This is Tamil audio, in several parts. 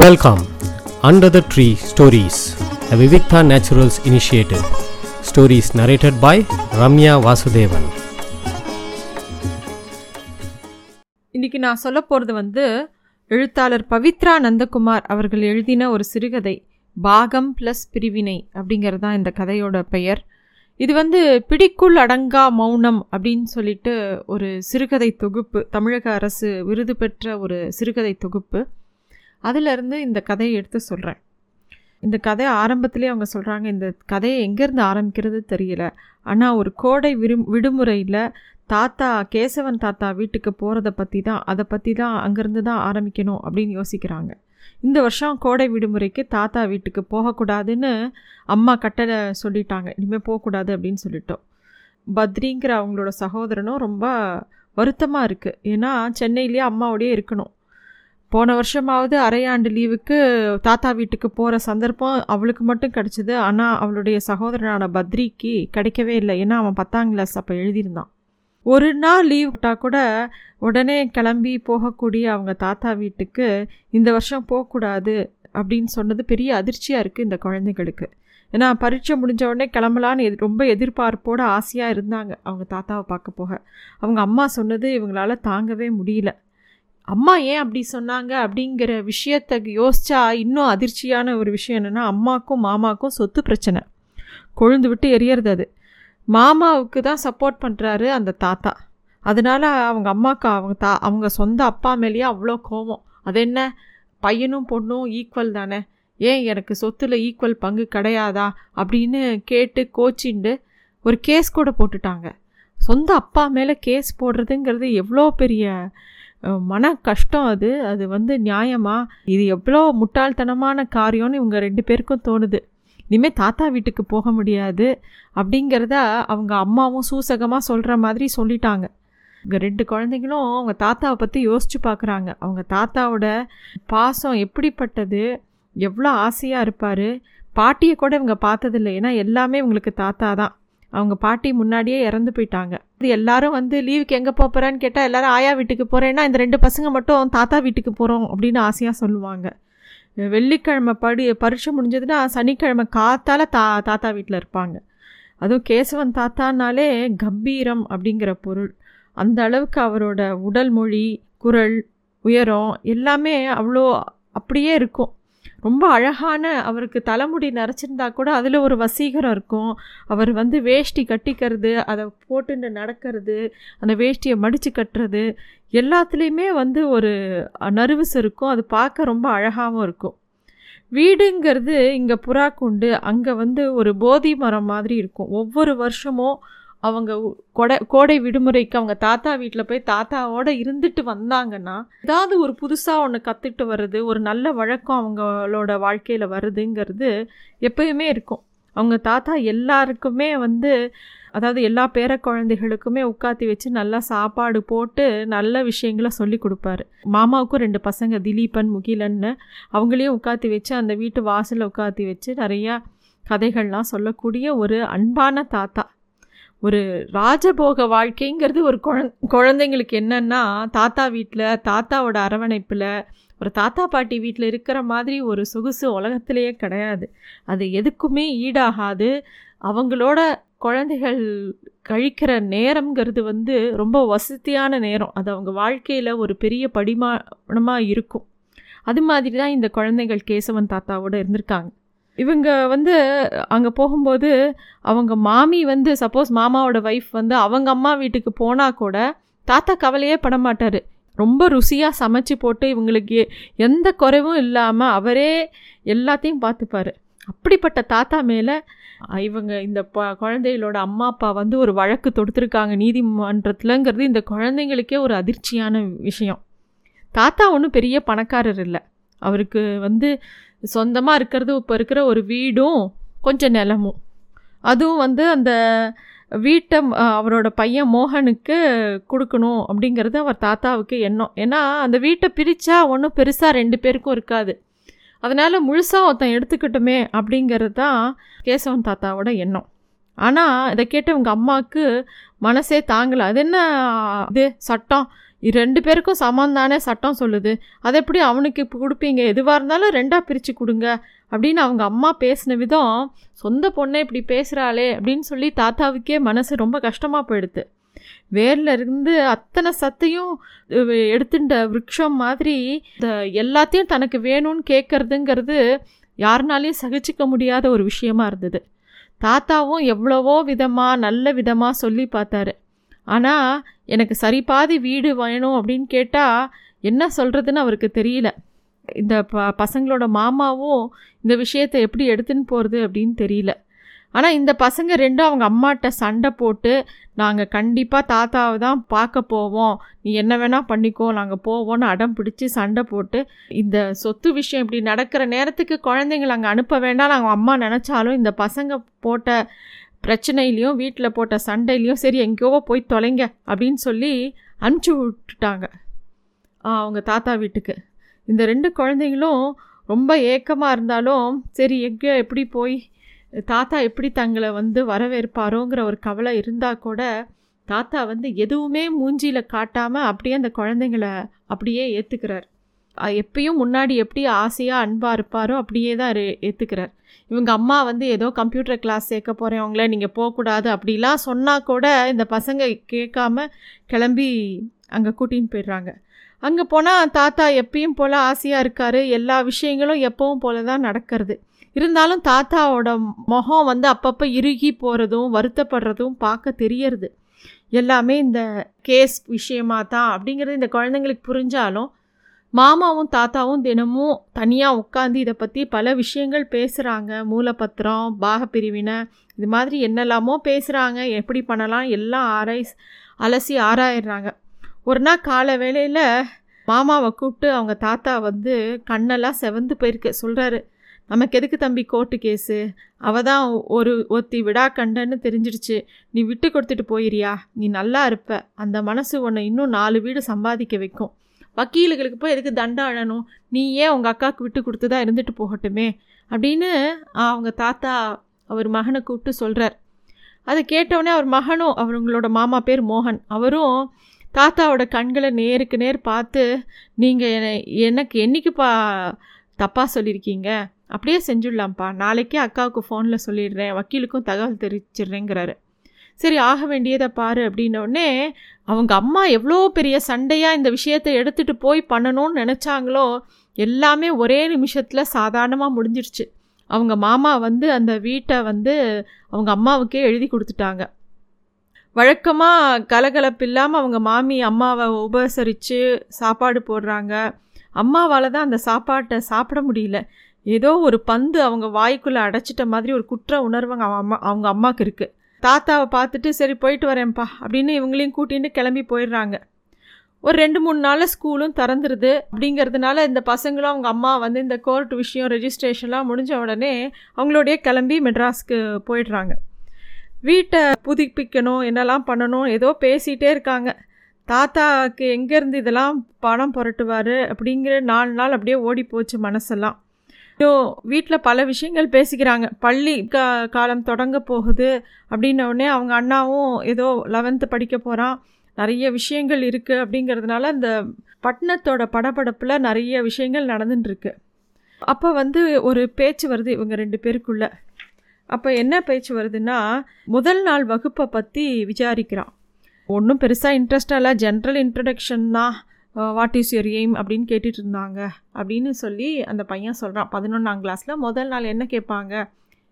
Welcome under the tree stories the Vivikta naturals initiative stories narrated by Ramya Vasudevan இன்னைக்கு நான் சொல்ல போகிறது வந்து எழுத்தாளர் பவித்ரா நந்தகுமார் அவர்கள் எழுதின ஒரு சிறுகதை பாகம் ப்ளஸ் பிரிவினை அப்படிங்கிறது தான் இந்த கதையோட பெயர். இது வந்து பிடிக்குள் அடங்கா மௌனம் அப்படின்னு சொல்லிட்டு ஒரு சிறுகதை தொகுப்பு தமிழக அரசு விருது பெற்ற ஒரு சிறுகதை தொகுப்பு. அதிலிருந்து இந்த கதையை எடுத்து சொல்கிறேன் இந்த கதை ஆரம்பத்திலே அவங்க சொல்கிறாங்க இந்த கதையை எங்கேருந்து ஆரம்பிக்கிறது தெரியல. ஆனால் ஒரு கோடை விரும் விடுமுறையில் தாத்தா கேசவன் தாத்தா வீட்டுக்கு போகிறத பற்றி தான் அதை பற்றி தான் அங்கேருந்து தான் ஆரம்பிக்கணும் அப்படின்னு யோசிக்கிறாங்க. இந்த வருஷம் கோடை விடுமுறைக்கு தாத்தா வீட்டுக்கு போகக்கூடாதுன்னு அம்மா கட்டளை சொல்லிட்டாங்க. இனிமேல் போகக்கூடாது அப்படின்னு சொல்லிட்டோம். பத்ரிங்கிற அவங்களோட சகோதரனும் ரொம்ப வருத்தமாக இருக்குது ஏன்னா சென்னையிலேயே அம்மாவோடயே இருக்கணும். போன வருஷமாவது அரையாண்டு லீவுக்கு தாத்தா வீட்டுக்கு போகிற சந்தர்ப்பம் அவளுக்கு மட்டும் கிடச்சிது. ஆனால் அவளுடைய சகோதரனான பத்ரிக்கு கிடைக்கவே இல்லை. ஏன்னா அவன் பத்தாம் கிளாஸ் அப்போ எழுதியிருந்தான். ஒரு நாள் லீவ் விட்டால் கூட உடனே கிளம்பி போகக்கூடிய அவங்க தாத்தா வீட்டுக்கு இந்த வருஷம் போகக்கூடாது அப்படின்னு சொன்னது பெரிய அதிர்ச்சியாக இருக்குது இந்த குழந்தைகளுக்கு. ஏன்னா பரீட்சை முடிஞ்ச உடனே கிளம்பலான்னு எது ரொம்ப எதிர்பார்ப்போடு ஆசையாக இருந்தாங்க அவங்க தாத்தாவை பார்க்க போக. அவங்க அம்மா சொன்னது இவங்களால தாங்கவே முடியல. அம்மா ஏன் அப்படி சொன்னாங்க அப்படிங்கிற விஷயத்தை யோசித்தா இன்னும் அதிர்ச்சியான ஒரு விஷயம் என்னென்னா அம்மாக்கும் மாமாக்கும் சொத்து பிரச்சனை. கொழுந்து விட்டு எரியறது அது. மாமாவுக்கு தான் சப்போர்ட் பண்ணுறாரு அந்த தாத்தா. அதனால் அவங்க அம்மாவுக்கு அவங்க தா அவங்க சொந்த அப்பா மேலேயே அவ்வளோ கோபம் அது என்ன? பையனும் பொண்ணும் ஈக்குவல் தானே? ஏன் எனக்கு சொத்தில் ஈக்குவல் பங்கு கிடையாதா? அப்படின்னு கேட்டு கோச்சிண்டு ஒரு கேஸ் கூட போட்டுட்டாங்க. சொந்த அப்பா மேலே கேஸ் போடுறதுங்கிறது எவ்வளோ பெரிய மன கஷ்டம் அது. அது வந்து நியாயமா? இது எவ்வளோ முட்டாள்தனமான காரியம்னு இவங்க ரெண்டு பேருக்கும் தோணுது. இனிமேல் தாத்தா வீட்டுக்கு போக முடியாது அப்படிங்கிறத அவங்க அம்மாவும் சூசகமாக சொல்கிற மாதிரி சொல்லிட்டாங்க. இங்கே ரெண்டு குழந்தைங்களும் அவங்க தாத்தாவை பற்றி யோசித்து பார்க்குறாங்க அவங்க தாத்தாவோட பாசம் எப்படிப்பட்டது? எவ்வளோ ஆசையாக இருப்பார்? பாட்டியை கூட இவங்க பார்த்ததில்லை. ஏன்னா எல்லாமே இவங்களுக்கு தாத்தா தான். அவங்க பாட்டி முன்னாடியே இறந்து போயிட்டாங்க. இது எல்லாரும் வந்து லீவுக்கு எங்கே போகிறேன்னு கேட்டால் எல்லாரும் ஆயா வீட்டுக்கு போகிறேன்னா இந்த ரெண்டு பசங்க மட்டும் தாத்தா வீட்டுக்கு போகிறோம் அப்படின்னு ஆசையாக சொல்லுவாங்க. வெள்ளிக்கிழமை படி பரீட்சை முடிஞ்சதுன்னா சனிக்கிழமை காத்தால தா தாத்தா வீட்டில் இருப்பாங்க. அதுவும் கேசவன் தாத்தானாலே கம்பீரம் அப்படிங்கிற பொருள். அந்த அளவுக்கு அவரோட உடல் மொழி குரல் உயரம் எல்லாமே அவ்வளோ அப்படியே இருக்கும். ரொம்ப அழகான அவருக்கு தலைமுடி நரைச்சிருந்தா கூட அதில் ஒரு வசீகரம் இருக்கும். அவர் வந்து வேஷ்டி கட்டிக்கிறது அதை போட்டுட்டு நடக்கிறது அந்த வேஷ்டியை மடித்து கட்டுறது எல்லாத்துலேயுமே வந்து ஒரு நர்வஸ் இருக்கும். அது பார்க்க ரொம்ப அழகாகவும் இருக்கும். வீடுங்கிறது இங்கே புறா குண்டு அங்கே வந்து ஒரு போதி மரம் மாதிரி இருக்கும். ஒவ்வொரு வருஷமும் அவங்க கொடை கோடை விடுமுறைக்கு அவங்க தாத்தா வீட்டில் போய் தாத்தாவோட இருந்துட்டு வந்தாங்கன்னா ஏதாவது ஒரு புதுசாக ஒன்று கற்றுட்டு வர்றது ஒரு நல்ல வழக்கம் அவங்களோட வாழ்க்கையில் வருதுங்கிறது எப்பயுமே இருக்கும். அவங்க தாத்தா எல்லாருக்குமே வந்து அதாவது எல்லா பேர குழந்தைகளுக்குமே உட்காத்தி வச்சு நல்லா சாப்பாடு போட்டு நல்ல விஷயங்களை சொல்லி கொடுப்பாரு. மாமாவுக்கும் ரெண்டு பசங்க திலீபன் முகிலன்னு அவங்களையும் உட்காத்தி வச்சு அந்த வீட்டு வாசலில் உட்காத்தி வச்சு நிறையா கதைகள்லாம் சொல்லக்கூடிய ஒரு அன்பான தாத்தா. ஒரு ராஜபோக வாழ்க்கைங்கிறது ஒரு குழந் குழந்தைங்களுக்கு என்னென்னா தாத்தா வீட்டில் தாத்தாவோட அரவணைப்பில் ஒரு தாத்தா பாட்டி வீட்டில் இருக்கிற மாதிரி ஒரு சொகுசு உலகத்திலேயே கிடையாது. அது எதுக்குமே ஈடாகாது. அவங்களோட குழந்தைகள் கழிக்கிற நேரம்ங்கிறது வந்து ரொம்ப வசதியான நேரம். அது அவங்க வாழ்க்கையில் ஒரு பெரிய படிமானமாக இருக்கும். அது மாதிரி தான் இந்த குழந்தைகள் கேசவன் தாத்தாவோடு இருந்திருக்காங்க. இவங்க வந்து அங்கே போகும்போது அவங்க மாமி வந்து சப்போஸ் மாமாவோட ஒய்ஃப் வந்து அவங்க அம்மா வீட்டுக்கு போனால் கூட தாத்தா கவலையே பட மாட்டார். ரொம்ப ருசியாக சமைச்சு போட்டு இவங்களுக்கு எந்த குறைவும் இல்லாமல் அவரே எல்லாத்தையும் பார்த்துப்பாரு அப்படிப்பட்ட தாத்தா மேலே இவங்க இந்த ப குழந்தைகளோட அம்மா அப்பா வந்து ஒரு வழக்கு தொடுத்துருக்காங்க. நீதிமன்றத்தில்ங்கிறது இந்த குழந்தைங்களுக்கே ஒரு அதிர்ச்சியான விஷயம். தாத்தா ஒன்றும் பெரிய பணக்காரர் இல்லை. அவருக்கு வந்து சொந்தமாக இருக்கிறது இப்போ இருக்கிற ஒரு வீடும் கொஞ்சம் நிலமும். அதுவும் வந்து அந்த வீட்டை அவரோட பையன் மோகனுக்கு கொடுக்கணும் அப்படிங்கிறது அவர் தாத்தாவுக்கு எண்ணம். ஏன்னா அந்த வீட்டை பிரித்தா ஒன்றும் பெருசாக ரெண்டு பேருக்கும் இருக்காது. அதனால் முழுசாக ஒருத்தன் எடுத்துக்கிட்டோமே அப்படிங்கிறது தான் கேசவன் தாத்தாவோட எண்ணம். ஆனால் இதை கேட்டு உங்கள் அம்மாவுக்கு மனசே தாங்கலை. அது என்ன இது சட்டம்? ரெண்டு பேருக்கும் சமம் தானே சட்டம் சொல்லுது. அதை எப்படி அவனுக்கு இப்போ கொடுப்பீங்க? எதுவாக இருந்தாலும் ரெண்டாக பிரித்து கொடுங்க. அப்படின்னு அவங்க அம்மா பேசின விதம் சொந்த பொண்ணை இப்படி பேசுகிறாளே அப்படின்னு சொல்லி தாத்தாவுக்கே மனசு ரொம்ப கஷ்டமாக போயிடுது. வேரில் இருந்து அத்தனை சத்தையும் எடுத்துட்ட விரக்ஷம் மாதிரி இந்த எல்லாத்தையும் தனக்கு வேணும்னு கேட்குறதுங்கிறது யாருனாலையும் சகிச்சிக்க முடியாத ஒரு விஷயமா இருந்தது. தாத்தாவும் எவ்வளவோ விதமாக நல்ல விதமாக சொல்லி பார்த்தாரு. ஆனால் எனக்கு சரி பாதி வீடு வேணும் அப்படின்னு கேட்டால் என்ன சொல்கிறதுன்னு அவருக்கு தெரியல. இந்த ப பசங்களோட மாமாவும் இந்த விஷயத்தை எப்படி எடுத்துன்னு போகிறது அப்படின்னு தெரியல. ஆனால் இந்த பசங்க ரெண்டும் அவங்க அம்மாட்ட சண்டை போட்டு நாங்கள் கண்டிப்பாக தாத்தாவை தான் பார்க்க போவோம். நீ என்ன வேணால் பண்ணிக்கோ நாங்கள் போவோம்னு அடம் பிடிச்சி சண்டை போட்டு இந்த சொத்து விஷயம் இப்படி நடக்கிற நேரத்துக்கு குழந்தைங்கள அங்கே அனுப்ப வேண்டாம் நாங்கள் அம்மா நினச்சாலும் இந்த பசங்க போட்ட பிரச்சனையிலையும் வீட்டில் போட்ட சண்டையிலையும் சரி எங்கேயோ போய் தொலைங்க அப்படின்னு சொல்லி அனுப்பிச்சி விட்டுட்டாங்க. அவங்க தாத்தா வீட்டுக்கு. இந்த ரெண்டு குழந்தைங்களும் ரொம்ப ஏக்கமாக இருந்தாலும் சரி எங்கே எப்படி போய் தாத்தா எப்படி தங்களை வந்து வரவேற்பாரோங்கிற ஒரு கவலை இருந்தால் கூட தாத்தா வந்து எதுவுமே மூஞ்சியில் காட்டாமல் அப்படியே அந்த குழந்தைங்கள அப்படியே ஏற்றுக்கிறார் எப்பயும் முன்னாடி எப்படி ஆசையாக அன்பாக இருப்பாரோ அப்படியே தான் ஏற்றுக்கிறார் இவங்க அம்மா வந்து ஏதோ கம்ப்யூட்டர் கிளாஸ் சேர்க்க போகிறேன் அவங்கள நீங்கள் போகக்கூடாது அப்படிலாம் சொன்னால் கூட இந்த பசங்க கேட்காம கிளம்பி அங்கே கூட்டின்னு போயிடுறாங்க. அங்கே போனால் தாத்தா எப்பயும் போல் ஆசையாக இருக்கார் எல்லா விஷயங்களும் எப்பவும் போல தான் நடக்கிறது. இருந்தாலும் தாத்தாவோட முகம் வந்து அப்பப்போ இறுகி போகிறதும் வருத்தப்படுறதும் பார்க்க தெரியறது. எல்லாமே இந்த கேஸ் விஷயமா தான் அப்படிங்கிறது இந்த குழந்தைங்களுக்கு புரிஞ்சாலும் மாமாவும் தாத்தாவும் தினமும் தனியாக உட்காந்து இதை பற்றி பல விஷயங்கள் பேசுகிறாங்க மூலப்பத்திரம் பாகப்பிரிவினை இது மாதிரி என்னெல்லாமோ பேசுகிறாங்க எப்படி பண்ணலாம்? எல்லாம் ஆராய் அலசி ஆராயிடுறாங்க. ஒரு நாள் காலை வேளையில் மாமாவை கூப்பிட்டு அவங்க தாத்தா வந்து கண்ணெல்லாம் செவந்து போயிருக்கு. சொல்கிறாரு நமக்கு எதுக்கு தம்பி கோர்ட்டு கேஸு? அவள் தான் ஒரு ஒத்தி விடா கண்டன்னு தெரிஞ்சிடுச்சு. நீ விட்டு கொடுத்துட்டு போயிறியா நீ நல்லா இருப்ப. அந்த மனசு உன்னை இன்னும் நாலு வீடு சம்பாதிக்க வைக்கும். வக்கீலுகளுக்கு போய் எதுக்கு தண்டம் அழணும்? நீ ஏன் உங்கள் அக்காவுக்கு விட்டு கொடுத்து தான் இருந்துட்டு போகட்டுமே? அப்படின்னு அவங்க தாத்தா அவர் மகனை கூப்பிட்டு சொல்கிறார் அதை கேட்டவுடனே அவர் மகனும் அவங்களோட மாமா பேர் மோகன். அவரும் தாத்தாவோட கண்களை நேருக்கு நேர் பார்த்து நீங்கள் எனக்கு என்னைக்குப்பா தப்பாக சொல்லியிருக்கீங்க? அப்படியே செஞ்சுடலாம்ப்பா. நாளைக்கே அக்காவுக்கு ஃபோனில் சொல்லிடுறேன். வக்கீலுக்கும் தகவல் தெரிவிச்சிடுறேங்கிறாரு. சரி ஆக வேண்டியதை பாரு அப்படின்னோடனே அவங்க அம்மா எவ்வளோ பெரிய சண்டையாக இந்த விஷயத்தை எடுத்துகிட்டு போய் பண்ணணும்னு நினச்சாங்களோ எல்லாமே ஒரே நிமிஷத்தில் சாதாரணமாக முடிஞ்சிருச்சு. அவங்க மாமா வந்து அந்த வீட்டை வந்து அவங்க அம்மாவுக்கே எழுதி கொடுத்துட்டாங்க. வழக்கமாக கலகலப்பு இல்லாமல் அவங்க மாமி அம்மாவை உபசரித்து சாப்பாடு போடுறாங்க. அம்மாவால் தான் அந்த சாப்பாட்டை சாப்பிட முடியல. ஏதோ ஒரு பந்து அவங்க வாய்க்குள்ளே அடைச்சிட்ட மாதிரி ஒரு குற்ற உணர்வு அவங்க அம்மா அவங்க அம்மாவுக்கு இருக்குது தாத்தாவை பார்த்துட்டு சரி போயிட்டு வரேன்ப்பா அப்படின்னு இவங்களையும் கூட்டின்னு கிளம்பி போயிடுறாங்க. ஒரு ரெண்டு மூணு நாளில் ஸ்கூலும் திறந்துருது. அப்படிங்கிறதுனால இந்த பசங்களும் அவங்க அம்மா வந்து இந்த கோர்ட் விஷயம் ரெஜிஸ்ட்ரேஷன்லாம் முடிஞ்ச உடனே அவங்களோடைய கிளம்பி மெட்ராஸ்க்கு போயிடுறாங்க. வீட்டை புதுப்பிக்கணும் என்னெல்லாம் பண்ணணும் ஏதோ பேசிகிட்டே இருக்காங்க. தாத்தாவுக்கு எங்கேருந்து இதெல்லாம் பணம் புரட்டுவார்? அப்படிங்கிற நாலு நாள் அப்படியே ஓடி போச்சு மனசெல்லாம். வீட்டில் பல விஷயங்கள் பேசிக்கிறாங்க. பள்ளி கா காலம் தொடங்க போகுது அப்படின்னோடனே அவங்க அண்ணாவும் ஏதோ லெவன்த்து படிக்க போகிறான் நிறைய விஷயங்கள் இருக்குது அப்படிங்கிறதுனால அந்த பட்டணத்தோட படப்படப்பில் நிறைய விஷயங்கள் நடந்துட்டுருக்கு அப்போ வந்து ஒரு பேச்சு வருது இவங்க ரெண்டு பேருக்குள்ள. அப்போ என்ன பேச்சு வருதுன்னா முதல் நாள் வகுப்பை பற்றி விசாரிக்கிறான். ஒன்றும் பெருசாக இன்ட்ரெஸ்டாக இல்லை. ஜென்ரல் இன்ட்ரடக்ஷன் தான். வாட் இஸ் யுவர் எய்ம் அப்படின்னு கேட்டுட்டு இருந்தாங்க அப்படின்னு சொல்லி அந்த பையன் சொல்கிறான் பதினொன்றாம் கிளாஸில் முதல் நாள் என்ன கேட்பாங்க?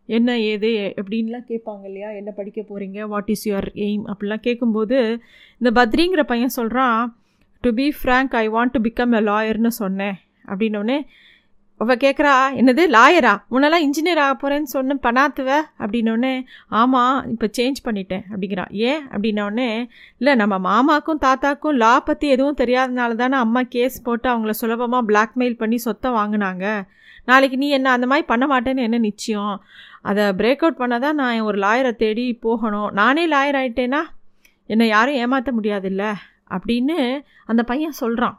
என்ன ஏது? எப்படின்லாம் கேட்பாங்க இல்லையா? என்ன படிக்க போகிறீங்க வாட் இஸ் யுவர் எய்ம் அப்படிலாம் கேட்கும்போது இந்த பத்ரிங்கிற பையன் சொல்கிறான் to be frank I want to become a லாயர்னு சொன்னேன். அப்படின்னோடனே அவ கேட்குறா என்னது லாயரா? முன்னெல்லாம் இன்ஜினியர் ஆக போகிறேன்னு சொன்ன பண்ணாத்துவ அப்படின்னோடனே ஆமாம் இப்போ சேஞ்ச் பண்ணிட்டேன் அப்படிங்கிறான் ஏன்? அப்படின்னோடனே இல்லை நம்ம மாமாக்கும் தாத்தாக்கும் லா பற்றி எதுவும் தெரியாதனால தானே அம்மா கேஸ் போட்டு அவங்கள சுலபமாக பிளாக்மெயில் பண்ணி சொத்தை வாங்கினாங்க. நாளைக்கு நீ என்ன அந்த மாதிரி பண்ண மாட்டேன்னு என்ன நிச்சயம்? அதை பிரேக் அவுட் பண்ண தான் நான் ஒரு லாயரை தேடி போகணும். நானே லாயர் ஆகிட்டேன்னா என்னை யாரும் ஏமாற்ற முடியாதுல்ல? அப்படின்னு அந்த பையன் சொல்கிறான்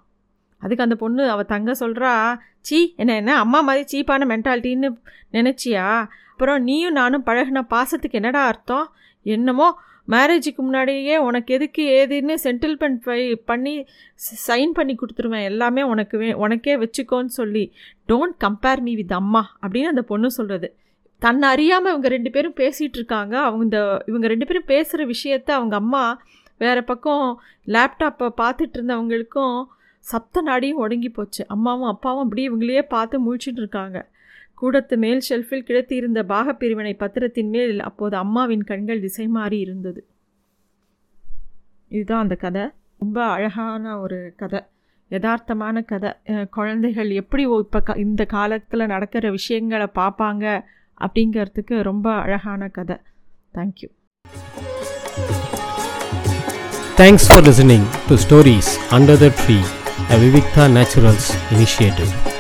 அதுக்கு அந்த பொண்ணு அவள் தங்க சொல்கிறா சீ என்ன என்ன அம்மா மாதிரி சீப்பான மென்டாலிட்டின்னு நினச்சியா? அப்புறம் நீயும் நானும் பழகின பாசத்துக்கு என்னடா அர்த்தம்? என்னமோ மேரேஜுக்கு முன்னாடியே உனக்கு எதுக்கு ஏதுன்னு சென்டில்மெண்ட் பை பண்ணி சைன் பண்ணி கொடுத்துருவேன். எல்லாமே உனக்கு வே உனக்கே வச்சுக்கோன்னு சொல்லி டோன்ட் கம்பேர் மீ வித் அம்மா அப்படின்னு அந்த பொண்ணு சொல்கிறது தன்னை அறியாமல் இவங்க ரெண்டு பேரும் பேசிகிட்டு இருக்காங்க. அவங்க இந்த இவங்க ரெண்டு பேரும் பேசுகிற விஷயத்த அவங்க அம்மா வேறு பக்கம் லேப்டாப்பை பார்த்துட்டு இருந்தவங்களுக்கும் சப்த நாடியும் ஒடுங்கி போச்சு. அம்மாவும் அப்பாவும் அப்படியே இவங்களையே பார்த்து முழிச்சிட்டு இருக்காங்க. கூடத்து மேல் ஷெல்ஃபில் கிடைத்திருந்த பாகப்பிரிவினை பத்திரத்தின் மேல் அப்போது அம்மாவின் கண்கள் திசை மாறி இருந்தது. இதுதான் அந்த கதை. ரொம்ப அழகான ஒரு கதை. யதார்த்தமான கதை. குழந்தைகள் எப்படி இப்போ க இந்த காலத்தில் நடக்கிற விஷயங்களை பார்ப்பாங்க அப்படிங்கிறதுக்கு ரொம்ப அழகான கதை. Thank you thanks for listening to stories under the tree a Naturals initiative.